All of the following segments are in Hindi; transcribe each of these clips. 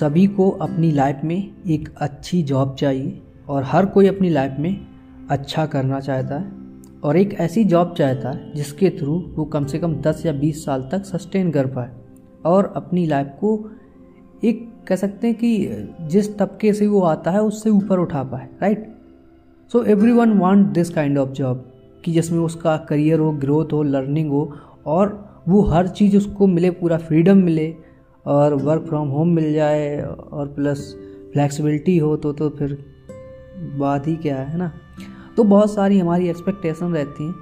सभी को अपनी लाइफ में एक अच्छी जॉब चाहिए और हर कोई अपनी लाइफ में अच्छा करना चाहता है और एक ऐसी जॉब चाहता है जिसके थ्रू वो कम से कम 10 या 20 साल तक सस्टेन कर पाए और अपनी लाइफ को एक कह सकते हैं कि जिस तबके से वो आता है उससे ऊपर उठा पाए right so every one want this kind of job कि जिसमें उसका करियर हो ग्रोथ हो लर्निंग हो और वो हर चीज़ उसको मिले, पूरा फ्रीडम मिले और वर्क फ्रॉम होम मिल जाए और प्लस फ्लैक्सिबिलिटी हो तो तो फिर बात ही क्या है ना? तो बहुत सारी हमारी एक्सपेक्टेशन रहती हैं।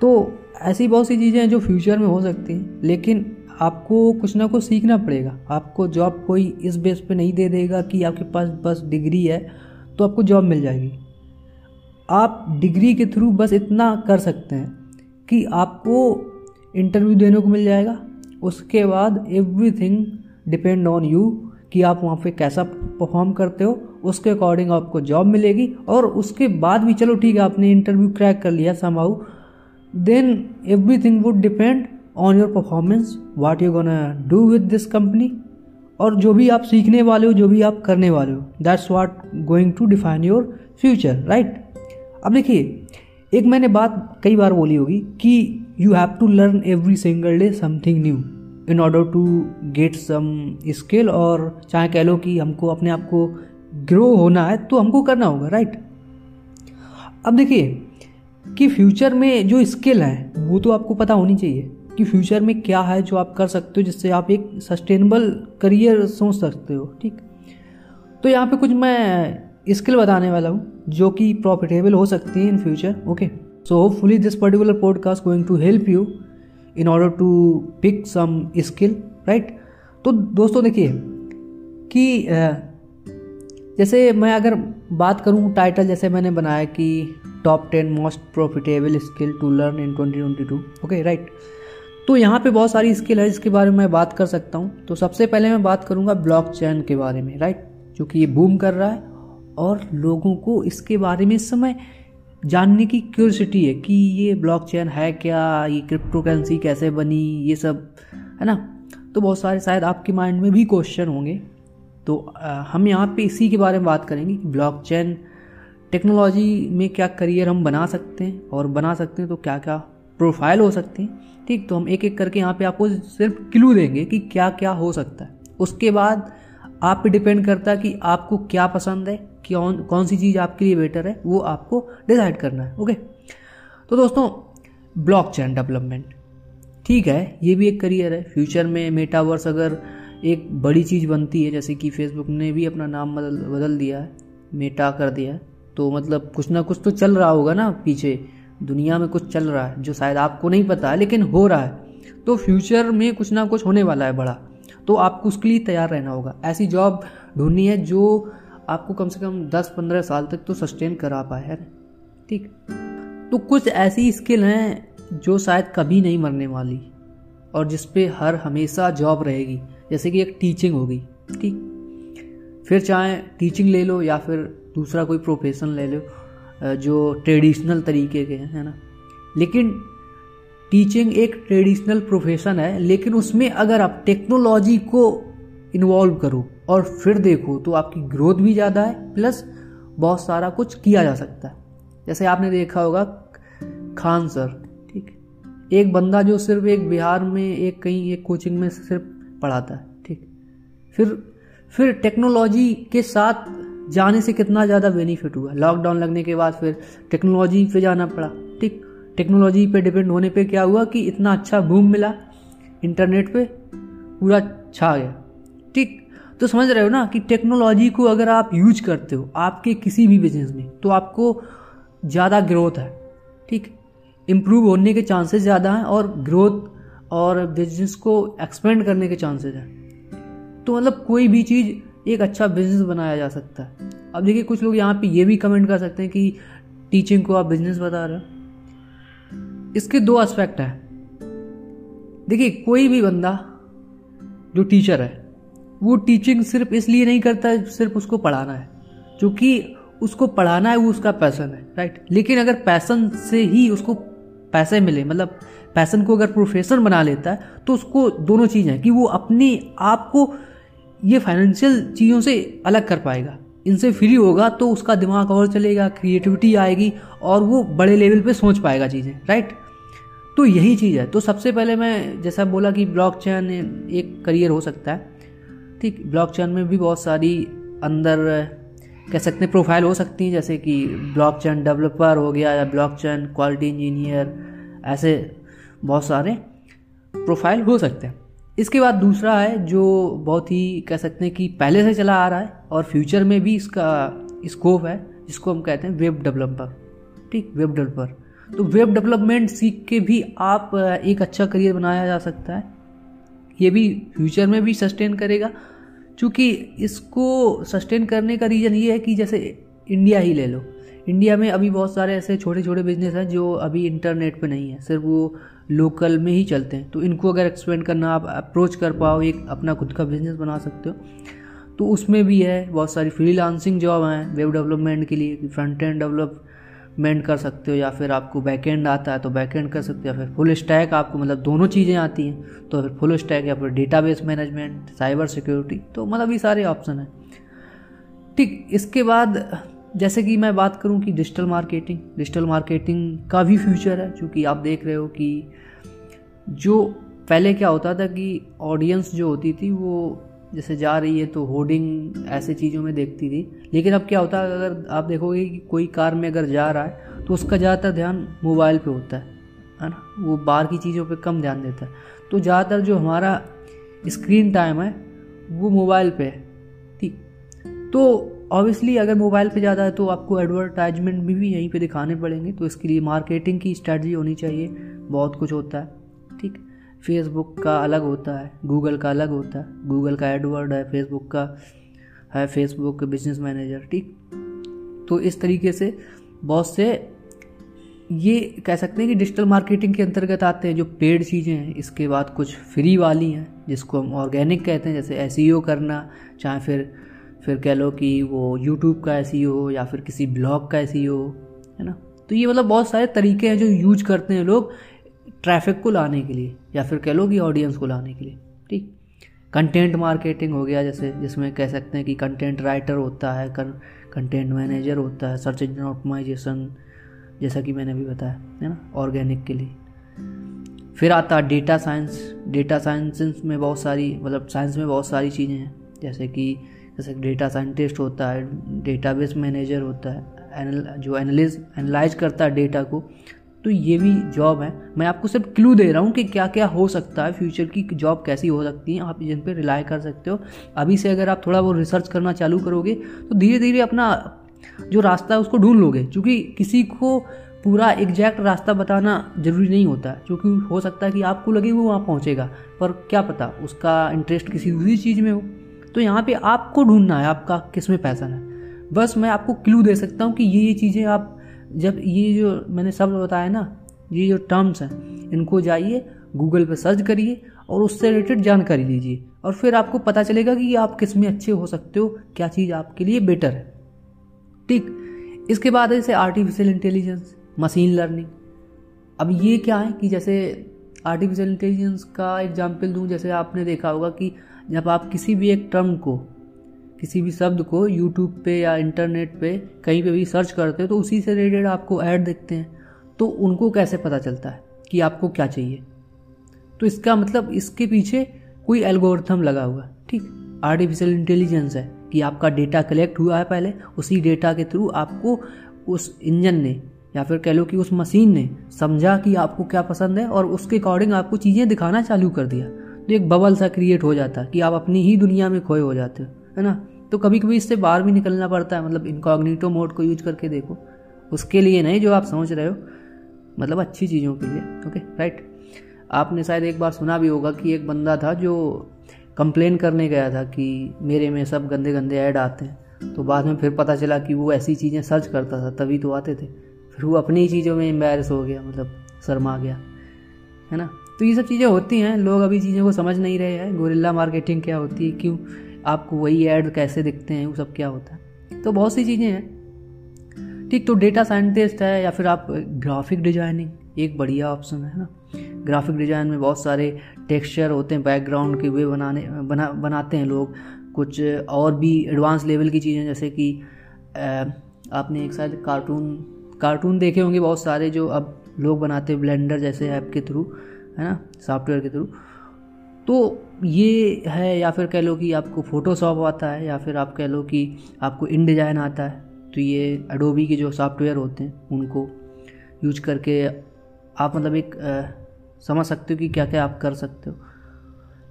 तो ऐसी बहुत सी चीज़ें हैं जो फ्यूचर में हो सकती हैं, लेकिन आपको कुछ ना कुछ सीखना पड़ेगा। आपको जॉब कोई इस बेस पे नहीं दे देगा कि आपके पास बस डिग्री है तो आपको जॉब मिल जाएगी। आप डिग्री के थ्रू बस इतना कर सकते हैं कि आपको इंटरव्यू देने को मिल जाएगा उसके बाद एवरीथिंग डिपेंड ऑन यू कि आप वहाँ पे कैसा परफॉर्म करते हो, उसके अकॉर्डिंग आपको जॉब मिलेगी और उसके बाद भी चलो ठीक है, आपने इंटरव्यू क्रैक कर लिया समाउ then everything would depend on your performance what you gonna do with this company और जो भी आप सीखने वाले हो, जो भी आप करने वाले हो that's what going to define your future right अब देखिए, एक मैंने बात कई बार बोली होगी कि you have to learn every single day something new in order to get some skill और चाहे कह लो कि हमको अपने आप को ग्रो होना है तो हमको करना होगा राइट अब देखिए कि फ्यूचर में जो स्किल है, वो तो आपको पता होनी चाहिए कि फ्यूचर में क्या है जो आप कर सकते हो जिससे आप एक सस्टेनेबल करियर सोच सकते हो, ठीक? तो यहाँ पे कुछ मैं स्किल बताने वाला हूँ जो कि प्रॉफिटेबल हो सकती है in future okay so hopefully this particular podcast going to help you in order to pick some skill right तो दोस्तों देखिए कि जैसे मैं अगर बात करूँ टाइटल जैसे मैंने बनाया कि top ten most profitable skill to learn in 2022 okay right तो यहाँ पे बहुत सारी स्किल है, जिसके बारे में मैं बात कर सकता हूँ। तो सबसे पहले मैं बात करूँगा ब्लॉक चैन के बारे में राइट जो कि ये बूम कर रहा है और लोगों को इसके बारे में इस समय जानने की क्यूरसिटी है कि ये ब्लॉक चैन है क्या, ये क्रिप्टो करेंसी कैसे बनी, ये सब, है ना? तो बहुत सारे, शायद आपके माइंड में भी क्वेश्चन होंगे। तो हम यहाँ पे इसी के बारे में बात करेंगे कि ब्लॉकचेन टेक्नोलॉजी में क्या करियर हम बना सकते हैं और बना सकते हैं तो क्या क्या प्रोफ़ाइल हो सकते हैं। ठीक तो हम एक एक करके यहाँ पे आपको सिर्फ़ क्लू देंगे कि क्या क्या हो सकता है। उसके बाद आप पे डिपेंड करता है कि आपको क्या पसंद है कौन कौन सी चीज़ आपके लिए बेटर है, वो आपको डिसाइड करना है, ओके? तो दोस्तों ब्लॉक चैन डेवलपमेंट। ठीक है, ये भी एक करियर है। फ्यूचर में मेटावर्स अगर एक बड़ी चीज़ बनती है, जैसे कि फेसबुक ने भी अपना नाम बदल बदल दिया है, मेटा कर दिया है तो मतलब कुछ ना कुछ तो चल रहा होगा ना पीछे। दुनिया में कुछ चल रहा है, जो शायद आपको नहीं पता है, लेकिन हो रहा है। तो फ्यूचर में कुछ ना कुछ होने वाला है बड़ा। तो आपको उसके लिए तैयार रहना होगा। ऐसी जॉब ढूंढनी है जो आपको कम से कम दस पंद्रह साल तक तो सस्टेन करा पाए, है ठीक। तो कुछ ऐसी स्किल हैं जो शायद कभी नहीं मरने वाली और जिस पे हर हमेशा जॉब रहेगी, जैसे कि एक टीचिंग होगी ठीक। फिर चाहे टीचिंग ले लो या फिर दूसरा कोई प्रोफेशन ले लो जो ट्रेडिशनल तरीके के हैं, है ना? लेकिन टीचिंग एक ट्रेडिशनल प्रोफेशन है, लेकिन उसमें अगर आप टेक्नोलॉजी को इन्वॉल्व करो और फिर देखो तो आपकी ग्रोथ भी ज़्यादा है प्लस बहुत सारा कुछ किया जा सकता है। जैसे आपने देखा होगा, खान सर, ठीक एक बंदा जो सिर्फ़ एक बिहार में, एक कहीं एक कोचिंग में सिर्फ़ पढ़ाता है, ठीक फिर फिर टेक्नोलॉजी के साथ जाने से कितना ज़्यादा बेनिफिट हुआ? लॉकडाउन लगने के बाद फिर टेक्नोलॉजी पे जाना पड़ा, ठीक? टेक्नोलॉजी पे डिपेंड होने पे क्या हुआ कि इतना अच्छा बूम मिला इंटरनेट पे, पूरा छा गया, ठीक? तो समझ रहे हो ना कि टेक्नोलॉजी को अगर आप यूज़ करते हो आपके किसी भी बिज़नेस में तो आपको ज़्यादा ग्रोथ है, ठीक? इम्प्रूव होने के चांसेस ज़्यादा हैं और ग्रोथ और बिज़नेस को एक्सपेंड करने के चांसेस हैं। तो मतलब कोई भी चीज़ एक अच्छा बिज़नेस बनाया जा सकता है। अब देखिए, कुछ लोग यहाँ पे ये भी कमेंट कर सकते हैं कि टीचिंग को आप बिज़नेस बता रहे हो। इसके दो एस्पेक्ट हैं। देखिए, कोई भी बंदा जो टीचर है वो टीचिंग सिर्फ़ इसलिए नहीं करता है सिर्फ़ उसको पढ़ाना है। क्योंकि उसको पढ़ाना है, वो उसका पैसन है राइट लेकिन अगर पैसन से ही उसको पैसे मिले मतलब पैसन को अगर प्रोफेशन बना लेता है तो उसको दोनों चीज़ें हैं कि वो अपने आप को ये फाइनेंशियल चीज़ों से अलग कर पाएगा। इनसे फ्री होगा तो उसका दिमाग और चलेगा क्रिएटिविटी आएगी और वो बड़े लेवल पे सोच पाएगा चीज़ें राइट तो यही चीज़ है। तो सबसे पहले मैं, जैसा बोला कि ब्लॉक चैन एक करियर हो सकता है ठीक ब्लॉक चैन में भी बहुत सारी अंदर, कह सकते हैं प्रोफ़ाइल हो सकती हैं, जैसे कि ब्लॉक चैन डेवलपर हो गया या ब्लॉक चैन क्वालिटी इंजीनियर ऐसे बहुत सारे प्रोफ़ाइल हो सकते हैं। इसके बाद दूसरा है जो बहुत ही, कह सकते हैं कि पहले से चला आ रहा है और फ्यूचर में भी इसका स्कोप है, जिसको हम कहते हैं वेब डेवलपर ठीक वेब डेवलपर तो वेब डेवलपमेंट सीख के भी आप, एक अच्छा करियर बनाया जा सकता है। ये भी फ्यूचर में भी सस्टेन करेगा। क्योंकि इसको सस्टेन करने का रीज़न ये है कि जैसे इंडिया ही ले लो। इंडिया में अभी बहुत सारे ऐसे छोटे छोटे बिज़नेस हैं जो अभी इंटरनेट पे नहीं है, सिर्फ़ वो लोकल में ही चलते हैं। तो इनको अगर एक्सपेंड करना, आप अप्रोच कर पाओ, एक अपना खुद का बिज़नेस बना सकते हो। तो उसमें भी है, बहुत सारी फ्रीलांसिंग जॉब हैं वेब डेवलपमेंट के लिए फ्रंट एंड डेवलपमेंट कर सकते हो या फिर आपको बैक एंड आता है तो बैक एंड कर सकते हो या फिर फुल स्टैक आपको मतलब दोनों चीज़ें आती हैं तो फिर फुल स्टैक या फिर डेटाबेस मैनेजमेंट साइबर सिक्योरिटी तो मतलब ये सारे ऑप्शन हैं। ठीक, इसके बाद जैसे कि मैं बात करूँ कि डिजिटल मार्केटिंग डिजिटल मार्केटिंग का भी फ्यूचर है, क्योंकि आप देख रहे हो कि जो पहले क्या होता था कि ऑडियंस जो होती थी वो जैसे जा रही है तो होर्डिंग ऐसे चीज़ों में देखती थी। लेकिन अब क्या होता है अगर आप देखोगे कि कोई कार में अगर जा रहा है तो उसका ज़्यादातर ध्यान मोबाइल पे होता है है ना? वो बाहर की चीज़ों पे कम ध्यान देता है। तो ज़्यादातर जो हमारा स्क्रीन टाइम है वो मोबाइल पे है ठीक? तो ऑब्वियसली अगर मोबाइल पे ज़्यादा है तो आपको एडवर्टाइजमेंट भी, भी यहीं पे दिखाने पड़ेंगे। तो इसके लिए मार्केटिंग की स्ट्रैटी होनी चाहिए बहुत कुछ होता है ठीक? फेसबुक का अलग होता है गूगल का अलग होता है। गूगल का एडवर्ड है फेसबुक का है फेसबुक बिज़नेस मैनेजर ठीक? तो इस तरीके से बहुत से ये कह सकते हैं कि डिजिटल मार्केटिंग के अंतर्गत आते हैं, जो पेड चीज़ें हैं, इसके बाद कुछ फ्री वाली हैं, जिसको हम ऑर्गेनिक कहते हैं, जैसे एस e करना, चाहे फिर फिर कह लो कि वो यूट्यूब का ऐसी हो, या फिर किसी ब्लॉग का ऐसी हो, है ना? तो ये मतलब बहुत सारे तरीके हैं जो यूज़ करते हैं लोग ट्रैफ़िक को लाने के लिए, या फिर कह लो कि ऑडियंस को लाने के लिए, ठीक? कंटेंट मार्केटिंग हो गया जैसे, जिसमें कह सकते हैं कि कंटेंट राइटर होता है कंटेंट मैनेजर होता है सर्च इंजन ऑप्टिमाइजेशन जैसा कि मैंने अभी बताया, है ना? ऑर्गेनिक के लिए। फिर आता है डेटा साइंस डेटा साइंस में बहुत सारी मतलब साइंस में बहुत सारी चीज़ें हैं, जैसे कि, जैसे डेटा साइंटिस्ट होता है डेटाबेस मैनेजर होता है एनल जो एनालिज एनालाइज करता है डेटा को तो ये भी जॉब है। मैं आपको सिर्फ़ क्लू दे रहा हूँ कि क्या क्या हो सकता है फ्यूचर की जॉब कैसी हो सकती है, आप जिन पर रिलाई कर सकते हो। अभी से अगर आप थोड़ा वो रिसर्च करना चालू करोगे तो धीरे धीरे अपना जो रास्ता है उसको ढूंढ लोगे। क्योंकि किसी को पूरा एग्जैक्ट रास्ता बताना ज़रूरी नहीं होता, क्योंकि हो सकता है कि आपको लगे वो वहाँ पहुँचेगा, पर क्या पता, उसका इंटरेस्ट किसी दूसरी चीज़ में हो। तो यहाँ पे आपको ढूंढना है, आपका किसमें पैसा है। बस मैं आपको क्लू दे सकता हूँ कि ये ये चीज़ें आप जब ये जो मैंने सब बताया ना, ये जो टर्म्स हैं, इनको जाइए गूगल पर सर्च करिए और उससे रिलेटेड जानकारी लीजिए और फिर आपको पता चलेगा कि आप किसमें अच्छे हो सकते हो, क्या चीज़ आपके लिए बेटर है। ठीक, इसके बाद जैसे आर्टिफिशियल इंटेलिजेंस मशीन लर्निंग अब ये क्या है कि जैसे आर्टिफिशियल इंटेलिजेंस का एग्ज़ाम्पल दूँ, जैसे आपने देखा होगा कि जब आप किसी भी एक टर्म को किसी भी शब्द को यूट्यूब पे या इंटरनेट पे कहीं पे भी सर्च करते हो तो उसी से रिलेटेड आपको ऐड देखते हैं। तो उनको कैसे पता चलता है कि आपको क्या चाहिए? तो इसका मतलब इसके पीछे कोई एल्गोरिथम लगा हुआ है, ठीक? आर्टिफिशियल इंटेलिजेंस है कि आपका डेटा कलेक्ट हुआ है पहले, उसी डेटा के थ्रू आपको उस इंजन ने, या फिर कह लो कि उस मशीन ने समझा कि आपको क्या पसंद है और उसके अकॉर्डिंग आपको चीज़ें दिखाना चालू कर दिया। तो एक बबल सा क्रिएट हो जाता है कि आप अपनी ही दुनिया में खोए हो जाते हो। है ना? तो कभी कभी इससे बाहर भी निकलना पड़ता है मतलब इनकॉग्निटो मोड को यूज़ करके देखो। उसके लिए नहीं जो आप समझ रहे हो मतलब अच्छी चीज़ों के लिए ओके राइट आपने शायद एक बार सुना भी होगा कि एक बंदा था जो कंप्लेन करने गया था कि मेरे में सब गंदे गंदे ऐड आते हैं। तो बाद में फिर पता चला कि वो ऐसी चीज़ें सर्च करता था, तभी तो आते थे। फिर वो अपनी ही चीज़ों में एम्बेरस हो गया मतलब शर्मा गया, है ना? तो ये सब चीज़ें होती हैं, लोग अभी चीज़ों को समझ नहीं रहे हैं। गोरिल्ला मार्केटिंग क्या होती है, क्यों? आपको वही ऐड कैसे दिखते हैं, वो सब क्या होता है। तो बहुत सी चीज़ें हैं। ठीक तो डेटा साइंटिस्ट है या फिर आप ग्राफिक डिज़ाइनिंग एक बढ़िया ऑप्शन है ना। ग्राफिक डिज़ाइन में बहुत सारे टेक्सचर होते हैं बैकग्राउंड के वे बनाने, बना, बनाते हैं लोग। कुछ और भी एडवांस लेवल की चीज़ें, जैसे कि आपने एक शायद कार्टून कार्टून देखे होंगे बहुत सारे जो अब लोग बनाते हैं ब्लेंडर जैसे ऐप के थ्रू है ना सॉफ्टवेयर के थ्रू तो ये है या फिर कह लो कि आपको फ़ोटोशॉप आता है या फिर आप कह लो कि आपको इन डिज़ाइन आता है तो ये अडोबी के जो सॉफ्टवेयर होते हैं उनको यूज़ करके आप मतलब एक आ, समझ सकते हो कि क्या क्या आप कर सकते हो।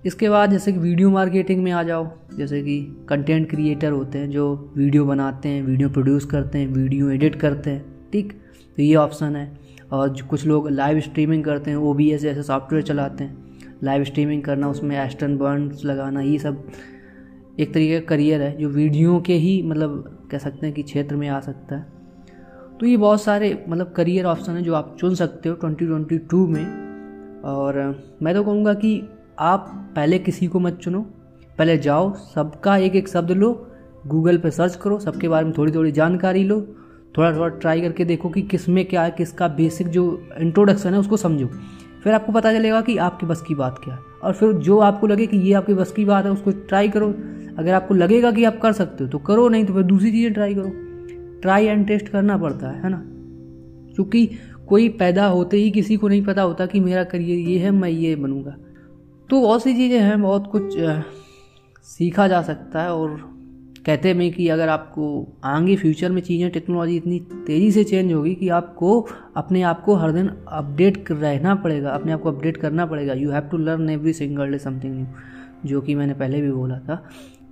इसके बाद जैसे कि वीडियो मार्केटिंग में आ जाओ जैसे कि कंटेंट क्रिएटर होते हैं जो वीडियो बनाते हैं वीडियो प्रोड्यूस करते हैं वीडियो एडिट करते हैं ठीक? तो ये ऑप्शन है। और कुछ लोग लाइव स्ट्रीमिंग करते हैं ओ जैसे सॉफ्टवेयर चलाते हैं। लाइव स्ट्रीमिंग करना, उसमें एस्टन बर्नस लगाना, ये सब एक तरीके का करियर है, जो वीडियो के ही मतलब कह सकते हैं कि क्षेत्र में आ सकता है। तो ये बहुत सारे मतलब करियर ऑप्शन हैं जो आप चुन सकते हो 2022 में। और मैं तो कहूँगा कि आप पहले किसी को मत चुनो, पहले जाओ, सबका एक एक शब्द लो गूगल पे सर्च करो, सबके बारे में थोड़ी थोड़ी जानकारी लो थोड़ा थोड़ा ट्राई करके देखो कि किसमें क्या है, किसका बेसिक जो इंट्रोडक्शन है, उसको समझो। फिर आपको पता चलेगा कि आपके बस की बात क्या है। और फिर जो आपको लगे कि ये आपके बस की बात है, उसको ट्राई करो। अगर आपको लगेगा कि आप कर सकते हो तो करो, नहीं तो फिर दूसरी चीज़ें ट्राई करो। ट्राई एंड टेस्ट करना पड़ता है है ना? क्योंकि कोई पैदा होते ही किसी को नहीं पता होता कि मेरा करियर ये है, मैं ये बनूँगा। तो बहुत सी चीज़ें हैं, बहुत कुछ सीखा जा सकता है और कहते हैं कि अगर आपको आगे फ्यूचर में चीज़ें टेक्नोलॉजी इतनी तेज़ी से चेंज होगी कि आपको अपने आप को हर दिन अपडेट रहना पड़ेगा, अपने आप को अपडेट करना पड़ेगा। You have to learn every single day something new जो कि मैंने पहले भी बोला था।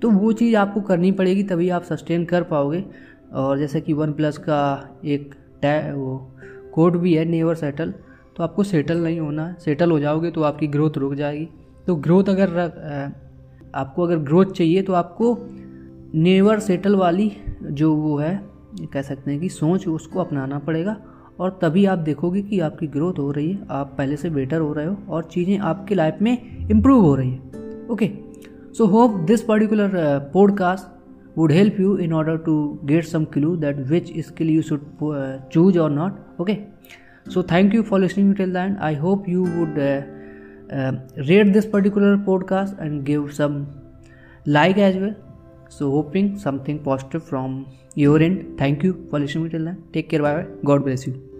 तो वो चीज़ आपको करनी पड़ेगी, तभी आप सस्टेन कर पाओगे। और जैसे कि वन प्लस का एक टै, वो कोड भी है नेवर सेटल तो आपको सेटल नहीं होना। है सेटल हो जाओगे तो आपकी ग्रोथ रुक जाएगी। तो ग्रोथ अगर आपको अगर ग्रोथ चाहिए तो आपको नेवर सेटल वाली जो वो है, कह सकते हैं कि सोच उसको अपनाना पड़ेगा। और तभी आप देखोगे कि आपकी ग्रोथ हो रही है। आप पहले से बेटर हो रहे हो और चीज़ें आपकी लाइफ में इम्प्रूव हो रही है। Okay so hope this particular podcast would help you in order to get some clue that which skill you should choose और not okay so thank you for listening till the end I hope you would read this particular podcast and give some like as well so hoping something positive from your end. Thank you for listening till then. Take care. Bye bye god bless you